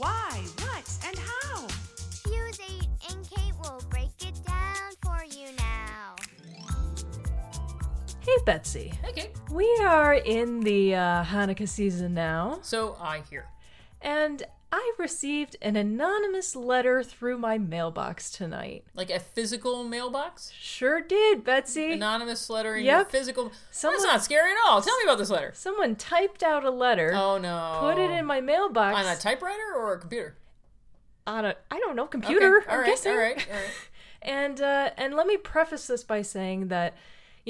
Why, what, and how? Fuse 8 and Kate will break it down for you now. Hey, Betsy. Okay. We are in the uh, Hanukkah season now, So I hear. and I received an anonymous letter through my mailbox tonight. Like a physical mailbox? Sure did, Betsy. Anonymous letter in Yep. physical. Someone- That's not scary at all. Tell me about this letter. Someone typed out a letter, Oh no. put it in my mailbox on a typewriter or a computer? on a I don't know computer. Okay. All I'm right. guessing. All right. All right. And uh, and let me preface this by saying that,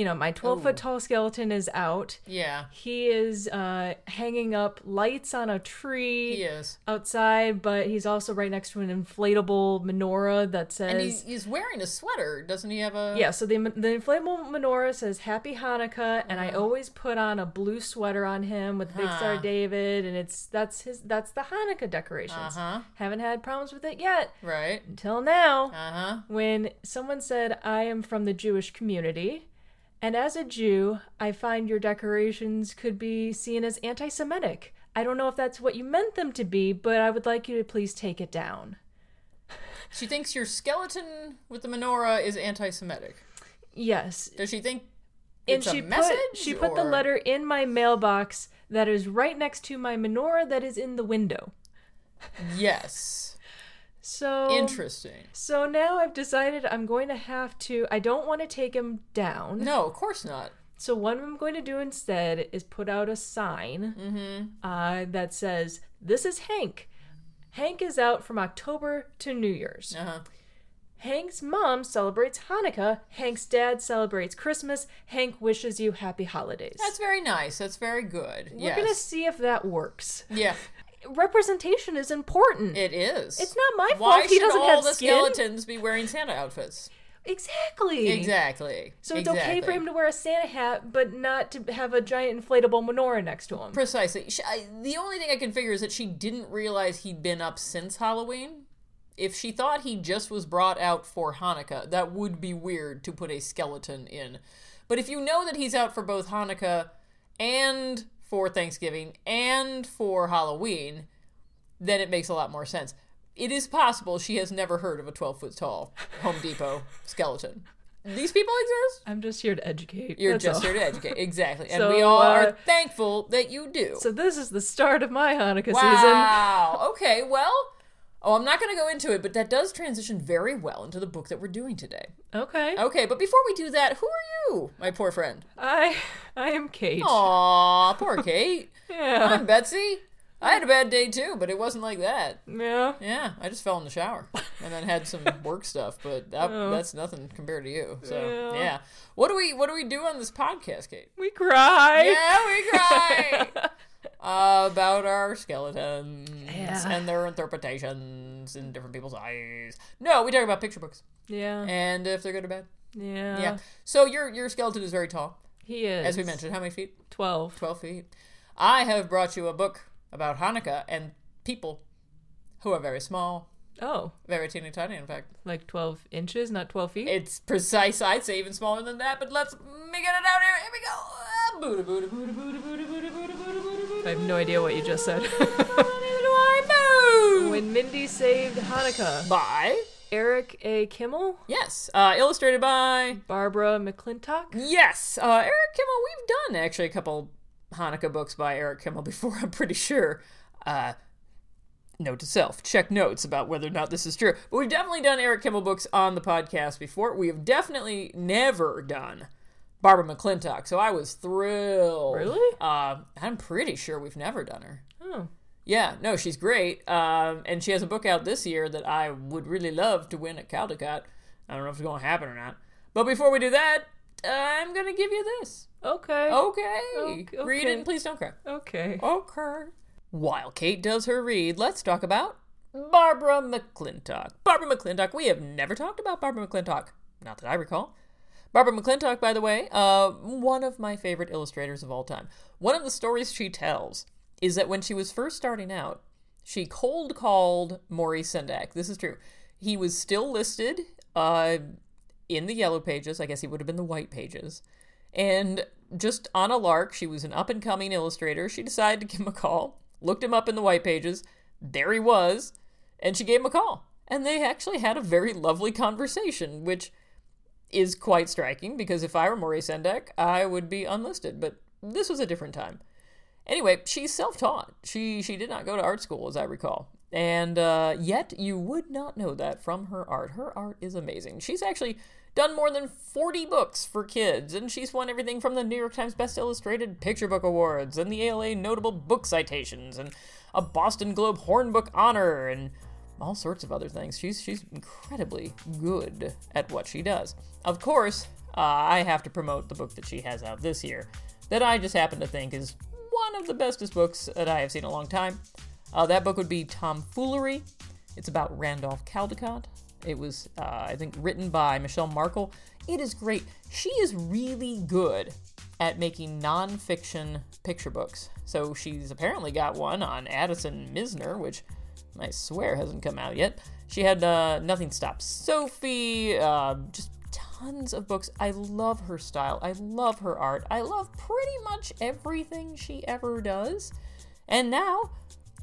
you know, my 12 foot tall skeleton is out. Yeah. He is uh, hanging up lights on a tree. He is. outside, but he's also right next to an inflatable menorah that says. And he's, he's wearing a sweater. Doesn't he have a? yeah, so the the inflatable menorah says Happy Hanukkah, and I always put on a blue sweater on him with Big Star David, and it's that's his that's the Hanukkah decorations. Uh-huh. Haven't had problems with it yet Right. until now, Uh huh. when someone said I am from the Jewish community. And as a Jew, I find your decorations could be seen as anti Semitic. I don't know if that's what you meant them to be, but I would like you to please take it down. She thinks your skeleton with the menorah is anti-Semitic. Yes. Does she think And it's she a put message? she put the letter in my mailbox that is right next to my menorah that is in the window. Yes. So Interesting. So now I've decided I'm going to have to I don't want to take him down. No, of course not. So what I'm going to do instead is put out a sign Mm-hmm. uh, that says, "This is Hank. Hank is out from October to New Year's. Uh huh. Hank's mom celebrates Hanukkah. Hank's dad celebrates Christmas. Hank wishes you happy holidays." That's very nice. That's very good. We're yes. gonna see if that works. Yeah, Representation is important. it is. It's not my Why fault he doesn't have skin. Why should all the skeletons be wearing Santa outfits? exactly. Exactly. So it's okay for him to wear a Santa hat, but not to have a giant inflatable menorah next to him. Precisely. She, I, the only thing I can figure is that she didn't realize he'd been up since Halloween. If she thought he just was brought out for Hanukkah, that would be weird to put a skeleton in. But if you know that he's out for both Hanukkah and for Thanksgiving and for Halloween, then it makes a lot more sense. It is possible she has never heard of a 12 foot tall Home Depot skeleton. These people exist? I'm just here to educate. You're that's just all. here to educate. Exactly. And So, we all uh, are thankful that you do. So this is the start of my Hanukkah season. wow. Okay, well, oh, I'm not going to go into it, but that does transition very well into the book that we're doing today. Okay. Okay, but before we do that, who are you, my poor friend? I I am Kate. Aw, poor Kate. Yeah. I'm Betsy. I had a bad day too, but it wasn't like that. Yeah. Yeah, I just fell in the shower and then had some work stuff, but that, Oh. that's nothing compared to you. So Yeah. yeah, what do we what do we do on this podcast, Kate? We cry. Yeah, we cry about our skeletons yeah. and their interpretations in different people's eyes. No, we talk about picture books. Yeah. And if they're good or bad. Yeah. Yeah. So your your skeleton is very tall. He is. As we mentioned, how many feet? Twelve. Twelve feet. I have brought you a book about Hanukkah and people who are very small. Oh. Very teeny tiny, in fact. Like 12 inches, not 12 feet? It's precise. I'd say even smaller than that, but let's make it out here. Here we go. I have no idea what you just said when Mindy saved Hanukkah, By Eric A. Kimmel, yes, uh, illustrated by Barbara McClintock. yes, uh, Eric Kimmel. We've done actually a couple Hanukkah books by Eric Kimmel before. I'm pretty sure. Uh, note to self: check notes about whether or not this is true. But we've definitely done Eric Kimmel books on the podcast before. We have definitely never done Barbara McClintock. So I was thrilled. Really? Uh, I'm pretty sure we've never done her. Yeah, no, she's great. Um, and she has a book out this year that I would really love to win at Caldecott. I don't know if it's going to happen or not. But before we do that, I'm going to give you this. okay. Okay. Ok- Read it and please don't cry. Okay. Okay. While Kate does her read, let's talk about Barbara McClintock. Barbara McClintock. We have never talked about Barbara McClintock. Not that I recall. Barbara McClintock, by the way, uh, one of my favorite illustrators of all time. One of the stories she tells is that when she was first starting out, she cold called Maurice Sendak. This is true. He was still listed uh, in the yellow pages. I guess he would have been the white pages. And just on a lark, she was an up and coming illustrator. She decided to give him a call, looked him up in the white pages. There he was. And she gave him a call. And they actually had a very lovely conversation, which is quite striking because if I were Maurice Sendak, I would be unlisted. But this was a different time. Anyway, she's self-taught. She she did not go to art school, as I recall, and uh, yet you would not know that from her art. Her art is amazing. She's actually done more than 40 books for kids, and she's won everything from the New York Times Best Illustrated Picture Book Awards and the ALA Notable Book Citations and a Boston Globe Horn Book Honor and all sorts of other things. She's she's incredibly good at what she does. Of course, uh, I have to promote the book that she has out this year that I just happen to think is one of the bestest books that I have seen in a long time. Uh, that book would be Tomfoolery. It's about Randolph Caldecott. It was, uh, I think, written by Michelle Markel. It is great. She is really good at making nonfiction picture books. So she's apparently got one on Addison Misner, which I swear hasn't come out yet. She had uh, Nothing Stops Sophie, uh, just tons of books. I love her style. I love her art. I love pretty much everything she ever does. And now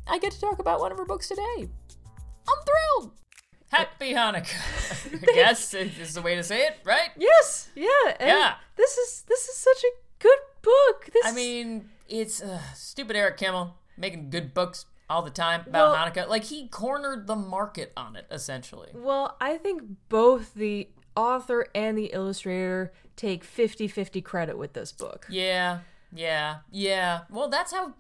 I get to talk about one of her books today. I'm thrilled. Happy Hanukkah. I guess is the way to say it, right? Yes, yeah, and Yeah. This is this is such a good book. This I mean, it's uh, stupid Eric Kimmel making good books all the time about Well- Hanukkah. Like he cornered the market on it essentially. Well, I think both the author and the illustrator take 50-50 credit with this book. Yeah, yeah, yeah. Well, that's how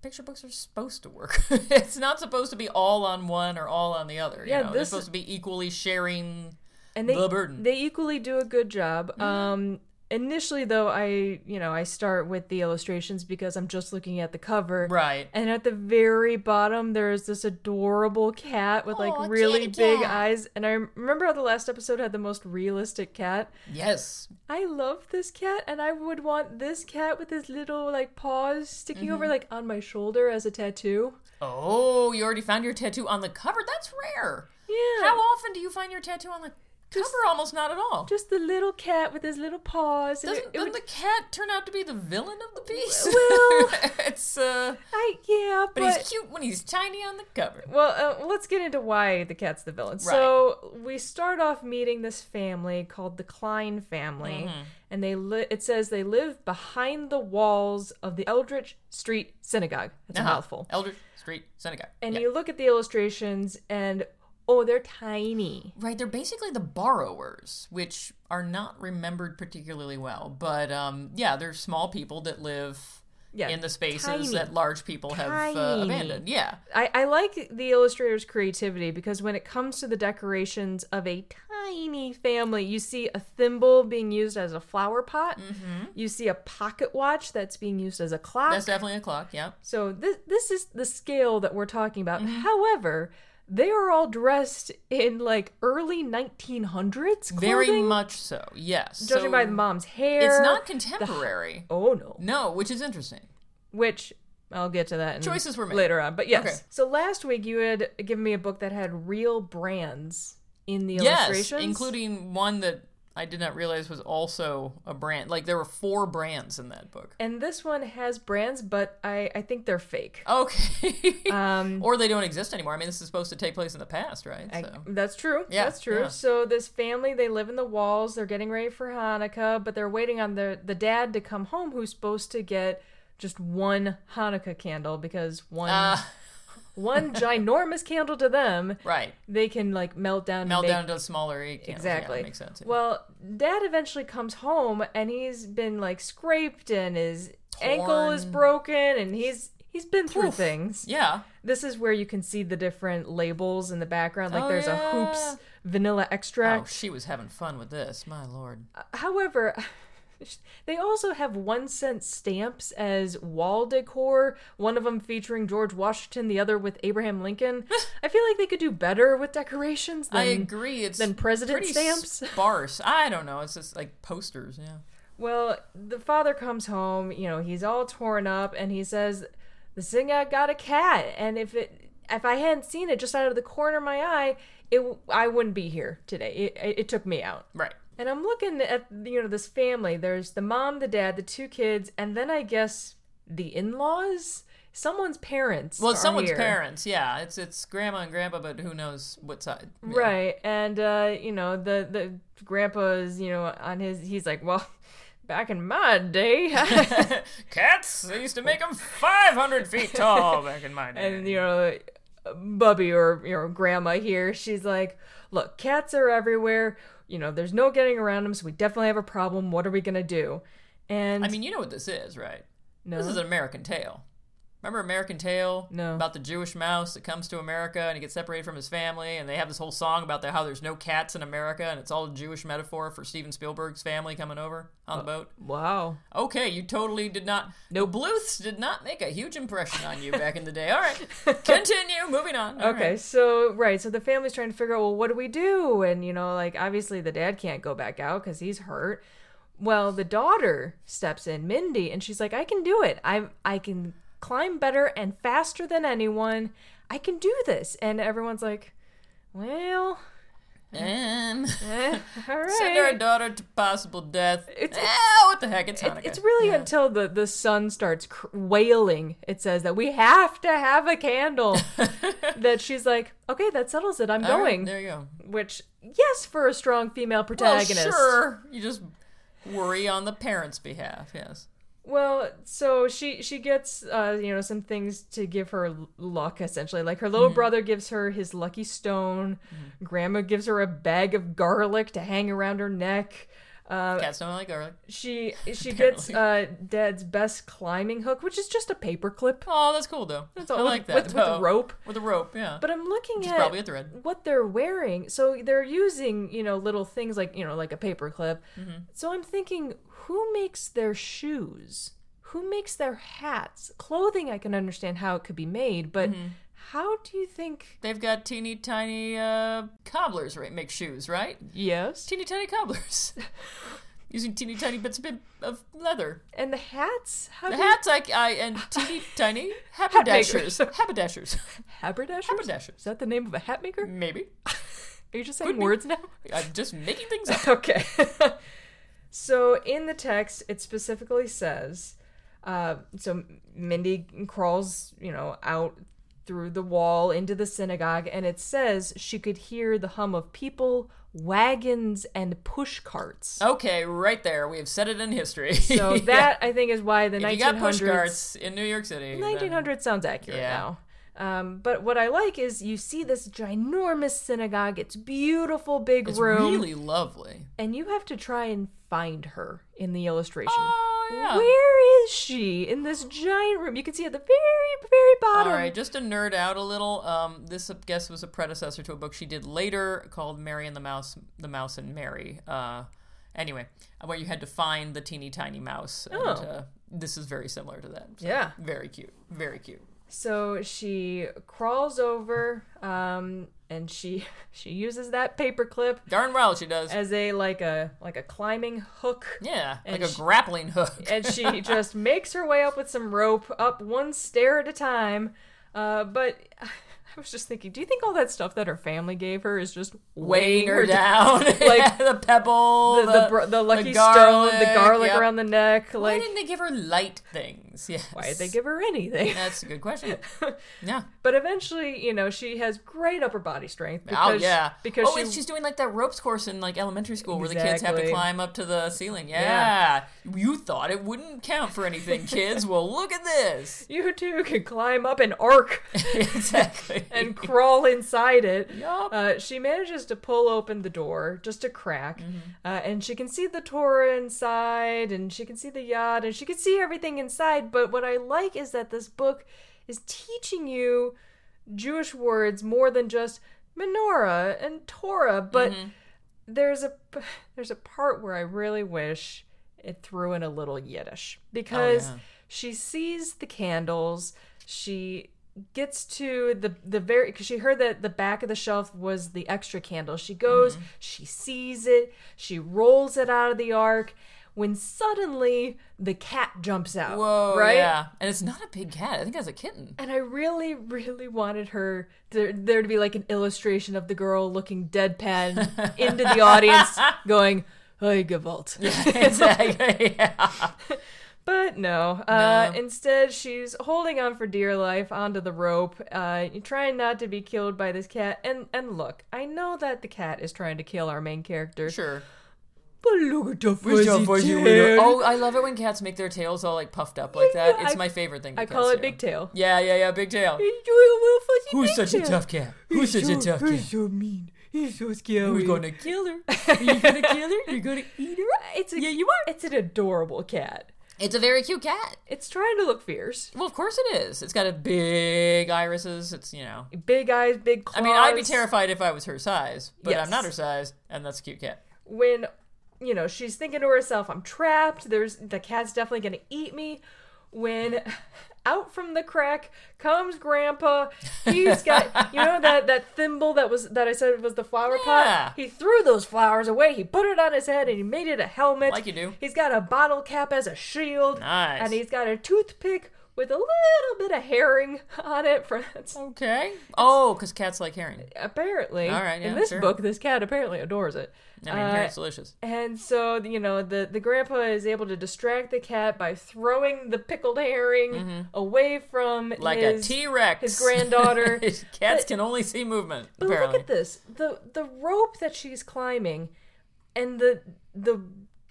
picture books are supposed to work. it's not supposed to be all on one or all on the other. You Yeah, know, they're supposed to be equally sharing. and they the burden. they equally do a good job. Mm-hmm. Um initially though I, you know, I start with the illustrations because I'm just looking at the cover. Right. And at the very bottom there's this adorable cat with like Aw, really kitty big cat. eyes and I remember how the last episode had the most realistic cat. Yes. I love this cat and I would want this cat with his little like paws sticking over Mm-hmm. like on my shoulder as a tattoo. Oh, you already found your tattoo on the cover. That's rare. Yeah. How often do you find your tattoo on the cover? Almost not at all. Just the little cat with his little paws. And Doesn't, it, it doesn't would, the cat turn out to be the villain of the piece? Well- it's uh, I yeah, but, but, he's cute when he's tiny on the cover. Well, uh, let's get into why the cat's the villain. So we start off meeting this family called the Klein family, Mm-hmm. and they li- it says they live behind the walls of the Eldridge Street Synagogue. That's a Uh-huh. mouthful. Eldridge Street Synagogue. And Yeah. you look at the illustrations, and oh, they're tiny. Right, they're basically the borrowers, which are not remembered particularly well. But um, yeah, they're small people that live Yeah, in the spaces tiny. that large people have uh, abandoned. Yeah. I, I like the illustrator's creativity because when it comes to the decorations of a tiny family, you see a thimble being used as a flower pot. Mm-hmm. You see a pocket watch that's being used as a clock. That's definitely a clock, yeah. so this this is the scale that we're talking about. Mm-hmm. However, they are all dressed in like early 1900s clothing. Very much so, yes. Judging So by the mom's hair. It's not contemporary. Oh no. No, which is interesting. which I'll get to that in Choices were made. later on. But yes. Okay. So last week you had given me a book that had real brands in the Yes, illustrations, including one that I did not realize was also a brand. Like there were four brands in that book. and this one has brands, but I I think they're fake. Okay. Um, or they don't exist anymore. I mean, this is supposed to take place in the past, right? I, So. that's true. Yeah, that's true. yeah. So this family, they live in the walls. They're getting ready for Hanukkah, but they're waiting on the the dad to come home, who's supposed to get just one Hanukkah candle because one Ah, one ginormous candle to them, right. they can like melt down. and Melt make down to smaller candles. Yeah, Exactly. that makes sense. yeah. Well, dad eventually comes home and he's been like scraped and his ankle is broken and he's he's been through Oof. things. yeah. This is where you can see the different labels in the background. Like Oh, there's a hoops vanilla Oh, extract. she was having fun with this. My lord. Uh, however, They also have one cent stamps as wall decor, one of them featuring George Washington, the other with Abraham Lincoln. I feel like they could do better with decorations than I agree. It's than president stamps. Sparse. I don't know. It's just like posters. Yeah. Well, the father comes home, you know, he's all torn up and he says the synagogue got a cat and if it if I hadn't seen it just out of the corner of my eye, it I wouldn't be here today. It, it, it took me out. Right. And I'm looking at you know this family. There's the mom, the dad, the two kids, and then I guess the in-laws. Someone's parents. Well, someone's here. parents. Yeah. It's it's grandma and grandpa, but who knows what side? Yeah. Right. And uh, you know, the the grandpa's, you know, on his he's like, "Well, back in my day." Cats. They used to make them 500 feet tall back in my day. and you know, Bubby or you know, grandma here, she's like, "Look, cats are everywhere. You know, there's no getting around them, so we definitely have a problem. What are we going to do?" And I mean, you know what this is, right? no. This is an American Tail. Remember American Tail? No. About the Jewish mouse that comes to America and he gets separated from his family, and they have this whole song about the, how there's no cats in America, and it's all a Jewish metaphor for Steven Spielberg's family coming over on the uh, boat. wow. Okay, you totally did not. No, Bluths did not make a huge impression on you back in the day. All right, continue. Moving on. All Okay, right. so right, so the family's trying to figure out, well, what do we do? And you know, like obviously the dad can't go back out because he's hurt. Well, the daughter steps in, Mindy, and she's like, "I can do it. I I can climb better and faster than anyone. I can do this." And everyone's like, "Well, And eh, all send our daughter to possible death. It's- ah, what the heck? It's Hanukkah. it's really Yeah. until the the son starts cr- wailing. It says that we have to have a candle. that she's like, "Okay, that settles it. I'm All right, going." there you go. Which, yes, for a strong female protagonist. Well, sure. You just worry on the parents' behalf. Yes. Well, so she she gets uh you know some things to give her luck essentially. Like her little Mm-hmm. brother gives her his lucky stone. Grandma gives her a bag of garlic to hang around her neck. Uh, Cats don't like garlic. she she gets uh Dad's best climbing hook, which is just a paper clip. Oh, that's cool though. all. I With- like that. with- with though. rope. With a rope, yeah. But I'm looking Which at probably a thread. what they're wearing. So they're using, you know, little things like, you know, like a paper clip. Mm-hmm. So I'm thinking, who makes their shoes? Who makes their hats? Clothing, I can understand how it could be made, but Mm-hmm. How do you think? They've got teeny tiny uh, cobblers, right? Make shoes, right? Yes. Teeny tiny cobblers. Using teeny tiny bits of, of leather. And the hats? How The hats, I, I and teeny tiny haberdashers. haberdashers. Haberdashers? Haberdashers. Is that the name of a hat maker? Maybe. Are you just saying Could be. words now? I'm just making things up. Okay. so in the text, it specifically says, uh, so Mindy crawls, you know, out through the wall into the synagogue, and it says she could hear the hum of people, wagons, and push carts. Okay, right there. We have said it in history. So that I think is why the if you got push 1900s. carts in New York City, then- 1900 sounds accurate Yeah. now. Um, but what I like is you see this ginormous synagogue. It's beautiful, big it's room. really lovely. and you have to try and find her in the illustration. Oh yeah. Where is she in this giant room? You can see at the very, very bottom. All right, just to nerd out a little, um, this I guess was a predecessor to a book she did later called Mary and the Mouse, the Mouse and Mary. Uh, anyway, where you had to find the teeny tiny mouse. And, Oh. uh, this is very similar to that. So, Yeah. very cute, very cute. So she crawls over, um, and she she uses that paper clip Darn well she does. as a like a like a climbing hook. yeah, like a she- grappling hook. and she just makes her way up with some rope, up one stair at a time. Uh, but I was just thinking, do you think all that stuff that her family gave her is just weighing her down? down, Like, the pebble, the, the, the, the lucky garlic, stone, the garlic yep. around the neck. Why didn't they give her light things? Yes. why did they give her anything? That's a good question. Yeah. But eventually, you know, she has great upper body strength. oh yeah. Because oh, she, and she's doing like that ropes course in like elementary school where the kids have to climb up to the ceiling. Yeah. Yeah. You thought it wouldn't count for anything, kids. well, look at this. you too can climb up an arc exactly. and crawl inside it. Yup. Uh, she manages to pull open the door, just a crack, Mm-hmm. uh, and she can see the Torah inside, and she can see the yad, and she can see everything inside. But what I like is that this book is teaching you Jewish words more than just menorah and Torah. But Mm-hmm. there's a there's a part where I really wish it threw in a little Yiddish because yeah. she sees the candles. She gets to the the very because she heard that the back of the shelf was the extra candle. She goes, Mm-hmm. she sees it, she rolls it out of the ark. When suddenly the cat jumps out, Whoa, right? yeah. And it's not a big cat. I think it's a kitten. And I really, really wanted her there, there to be like an illustration of the girl looking deadpan into the audience, going, "Hey, Gewalt." exactly. Yeah. But no. Uh, No. Instead, she's holding on for dear life onto the rope, uh, trying not to be killed by this cat. And and look, I know that the cat is trying to kill our main character. Sure. But look at the fuzzy tail. Oh, I love it when cats make their tails all like puffed up like that. It's I- my favorite thing. that I call cats it do. big tail. Yeah, yeah, yeah, big tail. Doing a little fuzzy Who's such a tough cat? Who's such a tough cat? He's so mean. He's so scary. Who's gonna kill her? Are you gonna kill her? You're gonna eat her? It's a, Yeah, you are. It's an adorable cat. It's a very cute cat. It's trying to look fierce. Well, of course it is. It's got a big irises. It's you know. Big eyes, big claws. I mean, I'd be terrified if I was her size, but Yes. I'm not her size, and that's a cute cat. When, you know, she's thinking to herself, I'm trapped. There's the cat's definitely going to eat me. When out from the crack comes Grandpa. He's got, you know, that, that thimble that was, that I said was the flower Yeah. pot? He threw those flowers away. He put it on his head and he made it a helmet. Like you do. He's got a bottle cap as a shield. Nice. And he's got a toothpick with a little bit of herring on it. For, Okay. Oh, because cats like herring. apparently, All right, Yeah, in this sure. book, this cat apparently adores it. I mean, Uh, herring's delicious. And so, you know, the, the grandpa is able to distract the cat by throwing the pickled herring away from Mm-hmm. Like his, a T Rex. his granddaughter. Cats But- can only see movement. But apparently. look at this. The the rope that she's climbing and the the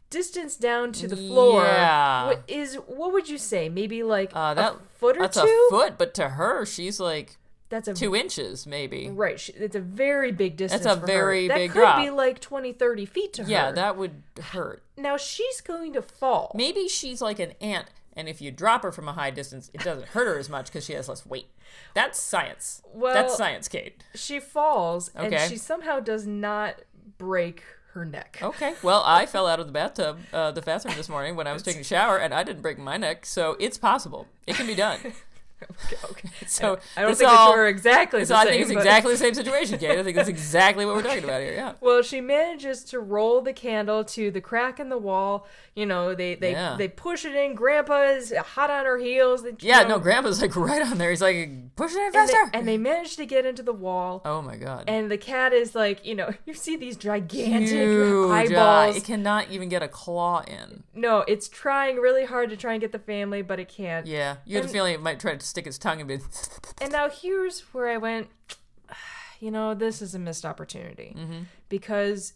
distance down to the floor Yeah. what is what would you say? Maybe like Uh, that a foot or that's two? a foot, but to her, she's like That's a two inches, maybe. Right, she, it's a very big distance. That's a very her. big That could drop. be like 20, 30 feet to her. Yeah, that would hurt. Now she's going to fall. Maybe she's like an ant, and if you drop her from a high distance, it doesn't hurt her as much because she has less weight. That's science. Well- That's science, Kate. She falls and she somehow does not break her neck. Okay. Well, I fell out of the bathtub, uh, the bathroom this morning when I was taking a shower, and I didn't break my neck, so it's possible. It can be done. okay. So I don't think all- the two are exactly So I same. think it's but- exactly the same situation, Kate. I think that's exactly what we're talking about here. Yeah. Well, she manages to roll the candle to the crack in the wall. You know, they they, Yeah. they push it in. Grandpa is hot on her heels. They, Yeah. know, No, Grandpa's like right on there. He's like, push it in and faster. they, and they manage to get into the wall. oh my god. And the cat is like, you know, you see these gigantic Huge eye. eyeballs. It cannot even get a claw in. No, it's trying really hard to try and get the family, but it can't. Yeah. You have And- the feeling it might try to stick its tongue and be. And now here's where I went, you know, this is a missed opportunity Mm-hmm. because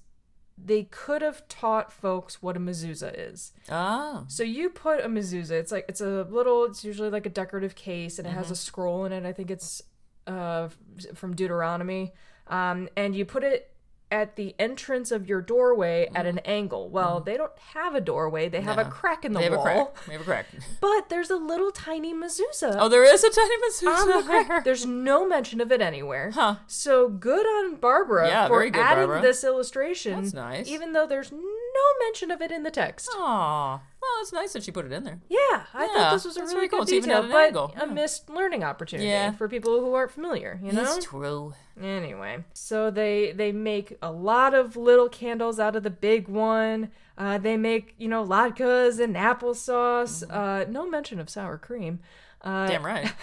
they could have taught folks what a mezuzah is. Ah. So you put a mezuzah, it's like it's a little, it's usually like a decorative case, and it Mm-hmm. has a scroll in it. I think it's uh, from Deuteronomy, um, and you put it at the entrance of your doorway at an angle. Well, they don't have a doorway; they have a Mm-hmm. Crack in the They have a crack. They have a crack. But there's a little tiny mezuzah Oh, there is a tiny on the mezuzah crack. There's no mention of it anywhere. Huh. So good on Barbara Yeah, for adding Barbara. this illustration. That's nice. Even though there's no mention of it in the text. Aw. Well, it's nice that she put it in there. Yeah, I Yeah, thought this was a really cool. good It's detail, but angle. a missed learning opportunity Yeah. for people who aren't familiar. You know. It's true. Anyway, so they they make a lot of little candles out of the big one. Uh, they make you know latkes and applesauce. Uh, no mention of sour cream. Uh, Damn right.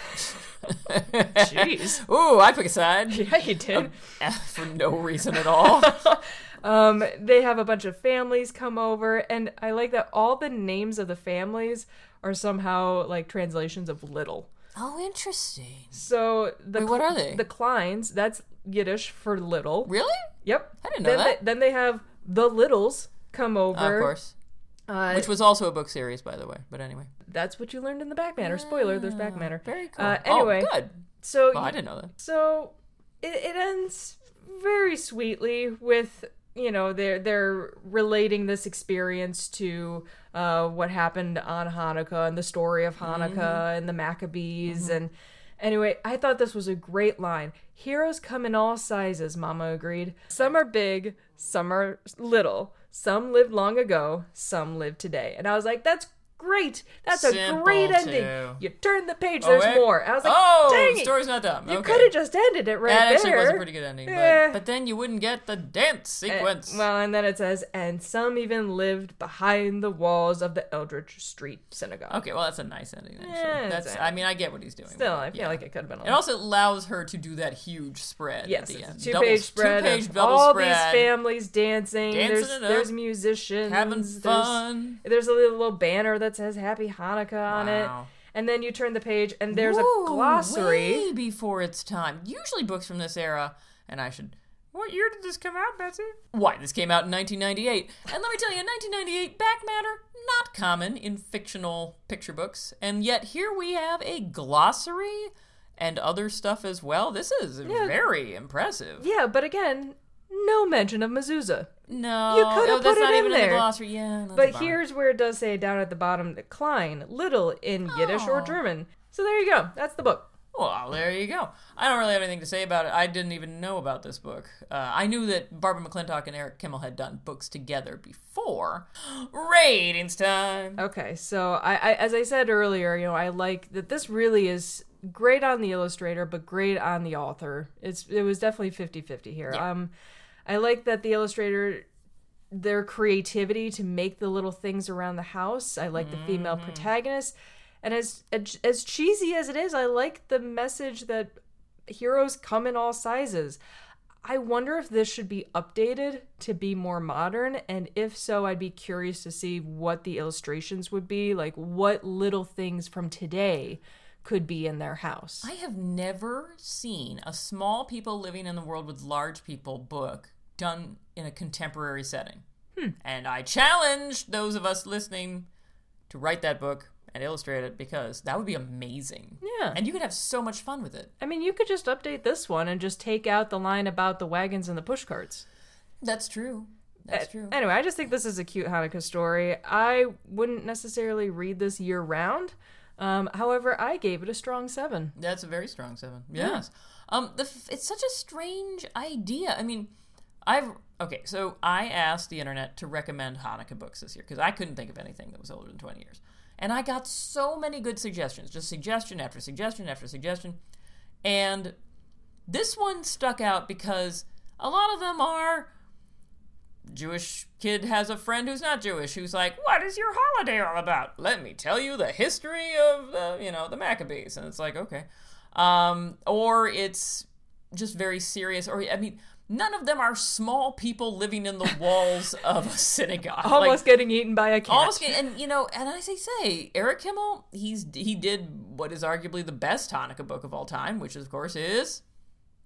Jeez. Ooh, I pick a side Yeah, you did. for no reason at all. Um, they have a bunch of families come over, and I like that all the names of the families are somehow like translations of little. oh, interesting. So the Wait, what are they? The Kleins, that's Yiddish for little. Really? Yep. I didn't know then that. They, then they have the Littles come over. of course. Uh, Which was also a book series, by the way. But anyway. that's what you learned in the back matter. Spoiler, there's back matter. Very cool. Uh, anyway, oh, good. so Well, I didn't know that. so it, it ends very sweetly with you know they're they're relating this experience to uh, what happened on Hanukkah and the story of Hanukkah and the Maccabees and Anyway, I thought this was a great line. Heroes come in all sizes, Mama agreed. Some are big, some are little. Some lived long ago, some live today. And I was like, that's great. That's a Simple, great ending. too. You turn the page, Oh, there's wait. more. I was like, oh, dang it. story's not done. You okay. could have just ended it right That there. actually was a pretty good ending, Eh. but, but then you wouldn't get the dance Uh, sequence. well, and then it says, and some even lived behind the walls of the Eldridge Street Synagogue. okay, well that's a nice ending. Actually, Yeah, that's. it's- I mean, I get what he's doing. Still, I feel yeah. like it could have been a It also allows her to do that huge spread Yes, at the end. two Double- page spread. Two-page of double all spread. these families dancing. Dancing there's it up. there's musicians. Having there's- fun. There's, a little, little banner that says Happy Hanukkah on it. And then you turn the page and there's a glossary. Way before its time. Usually books from this era, and I should. What year did this come out, Betsy? Why, this came out in 1998. And let me tell you, in 1998, back matter, not common in fictional picture books. And yet here we have a glossary and other stuff as well. This is very impressive. Yeah, but again, no mention of mezuzah. No, You coulda oh, that's put it not in even in there. the glossary. Yeah, But here's where it does say down at the bottom decline, little in Yiddish or Oh. German. So there you go. That's the book. Well, there you go. I don't really have anything to say about it. I didn't even know about this book. Uh, I knew that Barbara McClintock and Eric Kimmel had done books together before. Ratings time. Okay, so I, I as I said earlier, you know, I like that this really is great on the illustrator, but great on the author. It's it was definitely 50-50 here. Um I like that the illustrator their creativity to make the little things around the house. I like the female mm-hmm. protagonist. And as as cheesy as it is, I like the message that heroes come in all sizes. I wonder if this should be updated to be more modern, and if so, I'd be curious to see what the illustrations would be, like what little things from today could be in their house. I have never seen a small people living in the world with large people book done in a contemporary setting. And I challenge those of us listening to write that book and illustrate it because that would be amazing. Yeah. And you could have so much fun with it. I mean, you could just update this one and just take out the line about the wagons and the push carts. That's true. That's true. Anyway, I just think this is a cute Hanukkah story. I wouldn't necessarily read this year round. Um, however, I gave it a strong seven. That's a very strong seven. Yes. Um, the f- it's such a strange idea. I mean, I've okay. So I asked the internet to recommend Hanukkah books this year because I couldn't think of anything that was older than twenty years, and I got so many good suggestions, just suggestion after suggestion after suggestion, and this one stuck out because a lot of them are Jewish kid has a friend who's not Jewish who's like, "What is your holiday all about? Let me tell you the history of the, you know, the Maccabees." And it's like, "Okay." Um, or it's just very serious or I mean, none of them are small people living in the walls of a synagogue. Like, Almost getting eaten by a cat. Almost, get- and you know, and as I say, say, Eric Kimmel, he's he did what is arguably the best Hanukkah book of all time, which of course is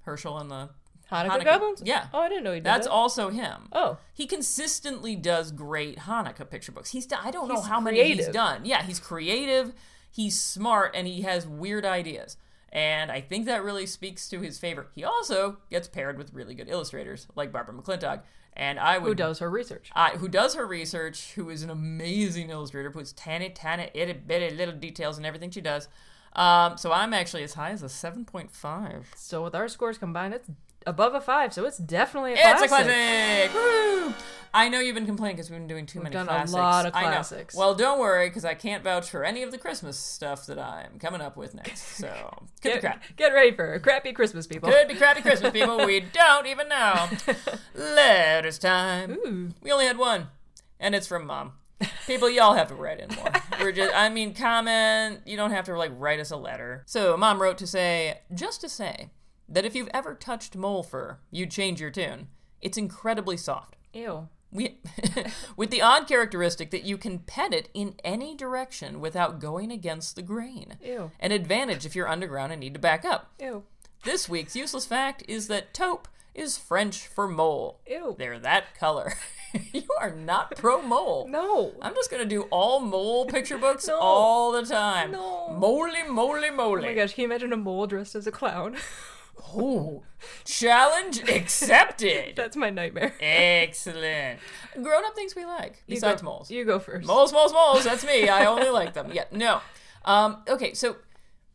Hershel and the Hanukkah, goblins? Yeah, Oh, I didn't know he did that's that. also him. Oh. he consistently does great Hanukkah picture books. He's done, I don't know He's how many he's done. Yeah, he's creative, he's smart, and he has weird ideas. And I think that really speaks to his favor. He also gets paired with really good illustrators like Barbara McClintock. And I would Who does her research? uh, who does her research, who is an amazing illustrator, puts tiny, tiny, itty bitty little details in everything she does. Um, so I'm actually as high as a 7.5. So with our scores combined, it's above a five. So it's definitely a It's classic. a classic! Woo! I know you've been complaining because we've been doing too many done a classics. lot of I know. classics. Well, don't worry because I can't vouch for any of the Christmas stuff that I'm coming up with next. So, could be crap. Get, get ready for crappy Christmas, people. Could be crappy Christmas, people. We don't even know. Letters time. Ooh. We only had one, and it's from mom. People, y'all have to write in more. We're just, I mean, comment. You don't have to like write us a letter. So, mom wrote to say, just to say that if you've ever touched mole fur, you'd change your tune. It's incredibly soft. Ew. We, with the odd characteristic that you can pet it in any direction without going against the grain. Ew. An advantage if you're underground and need to back up. Ew. This week's useless fact is that taupe is French for mole. Ew. They're that color. you are not pro mole. No. I'm just gonna do all mole picture books No. all the time. No. Moly, moly, moly. Oh my gosh, can you imagine a mole dressed as a clown? Ooh. Challenge accepted. That's my nightmare. Excellent. Grown up things we like You besides go- moles. You go first. Moles, moles, moles. That's me. I only like them. Yeah, no. Um, okay, so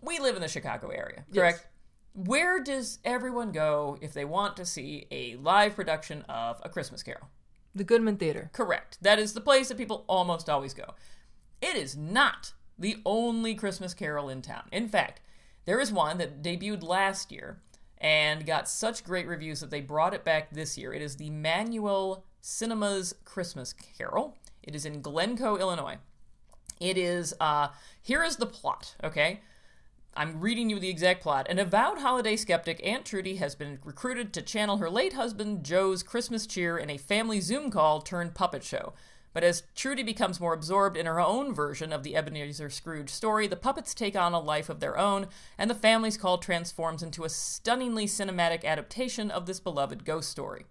we live in the Chicago area, Yes. correct? Where does everyone go if they want to see a live production of A Christmas Carol? The Goodman Theater. Correct. That is the place that people almost always go. It is not the only Christmas carol in town. In fact, there is one that debuted last year and got such great reviews that they brought it back this year. It is the Manual Cinema's Christmas Carol. It is in Glencoe, Illinois. It is, uh, here is the plot, okay? I'm reading you the exact plot. An avowed holiday skeptic, Aunt Trudy has been recruited to channel her late husband Joe's Christmas cheer in a family Zoom call turned puppet show. But as Trudy becomes more absorbed in her own version of the Ebenezer Scrooge story, the puppets take on a life of their own, and the family's call transforms into a stunningly cinematic adaptation of this beloved ghost story.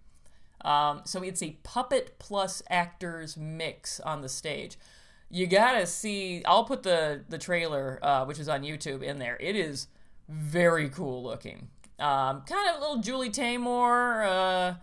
Um, so it's a puppet plus actors mix on the stage. You gotta see. I'll put the the trailer, uh, which is on YouTube, in there. It is very cool looking. Um, kind of a little Julie Taymor. Uh,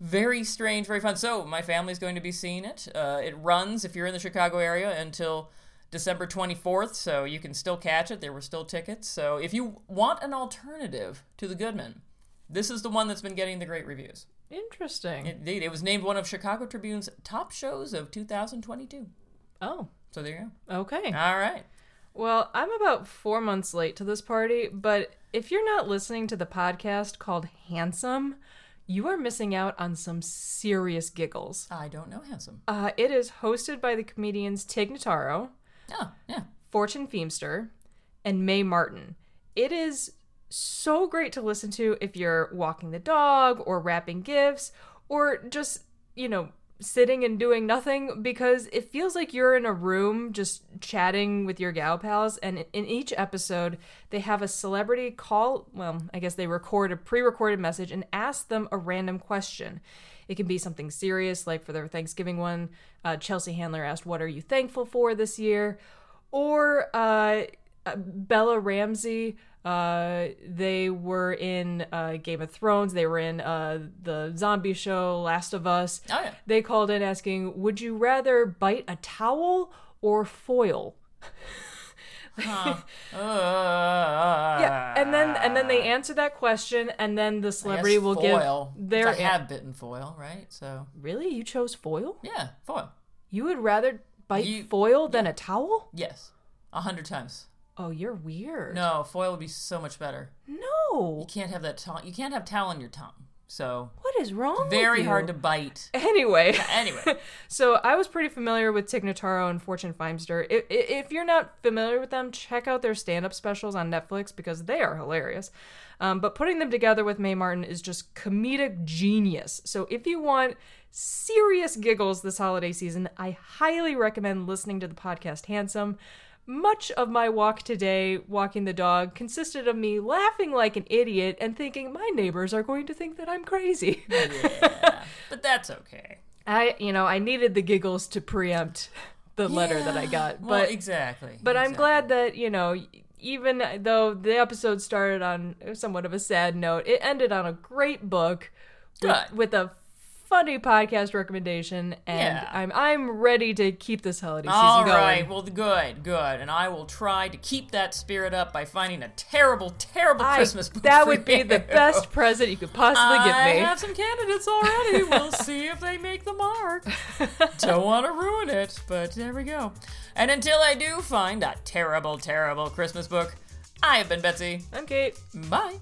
very strange, very fun. So my family's going to be seeing it. Uh, it runs if you're in the Chicago area until December 24th, so you can still catch it. There were still tickets. So if you want an alternative to the Goodman, this is the one that's been getting the great reviews. Interesting. Indeed, it was named one of Chicago Tribune's top shows of 2022. oh, So there you go. okay. All right. Well, I'm about four months late to this party, but if you're not listening to the podcast called Handsome, you are missing out on some serious giggles. I don't know handsome. Uh, it is hosted by the comedians Tig Notaro, Oh, yeah. Fortune Feimster, and Mae Martin. It is so great to listen to if you're walking the dog or wrapping gifts or just, you know, sitting and doing nothing because it feels like you're in a room just chatting with your gal pals. And in each episode, they have a celebrity call, well, I guess they record a pre recorded message and ask them a random question. It can be something serious, like for their Thanksgiving one, uh, Chelsea Handler asked, What are you thankful for this year? Or uh, Bella Ramsey. Uh, they were in uh, Game of Thrones. They were in uh, the zombie show Last of Us. Oh, yeah. They called in asking, "Would you rather bite a towel or foil?" Uh, Yeah, and then and then they answer that question, and then the celebrity will foil. give their I have bitten foil, right? So really. You chose foil. yeah, foil. You would rather bite You- foil than a towel? Yes, a hundred times. Oh, you're weird. No, foil would be so much better. No. You can't have that tongue. You can't have towel on your tongue. So What is wrong? very hard to bite. Anyway. Anyway, So I was pretty familiar with Tig Notaro and Fortune Feimster. If, if you're not familiar with them, check out their stand-up specials on Netflix because they are hilarious. Um, but putting them together with Mae Martin is just comedic genius. So if you want serious giggles this holiday season, I highly recommend listening to the podcast Handsome. Much of my walk today, walking the dog, consisted of me laughing like an idiot and thinking my neighbors are going to think that I'm crazy. yeah, but that's okay. I, you know, I needed the giggles to preempt the letter that I got, Well, but exactly. but I'm glad that you know, even though the episode started on somewhat of a sad note, it ended on a great book with, with a funny podcast recommendation, and Yeah. I'm I'm ready to keep this holiday season All going. right, well, good, good, and I will try to keep that spirit up by finding a terrible, terrible I- Christmas book. that would be you. the best present you could possibly I give me. I have some candidates already. we'll see if they make the mark. Don't want to ruin it, but there we go. And until I do find that terrible, terrible Christmas book, I have been Betsy. I'm Kate. Bye.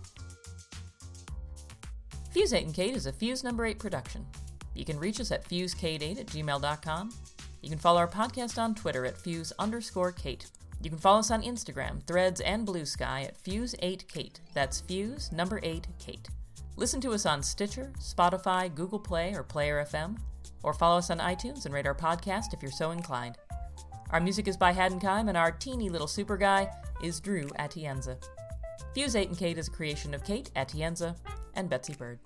Fuse 8 and Kate is a Fuse number 8 production. You can reach us at fusekate8 at gmail.com. You can follow our podcast on Twitter at fuse underscore Kate. You can follow us on Instagram, Threads, and Blue Sky at Fuse8Kate. That's Fuse number 8 Kate. Listen to us on Stitcher, Spotify, Google Play, or Player FM. Or follow us on iTunes and rate our podcast if you're so inclined. Our music is by Haddonkeim, and our teeny little super guy is Drew Atienza. Fuse 8 and Kate is a creation of Kate Atienza and Betsy Bird.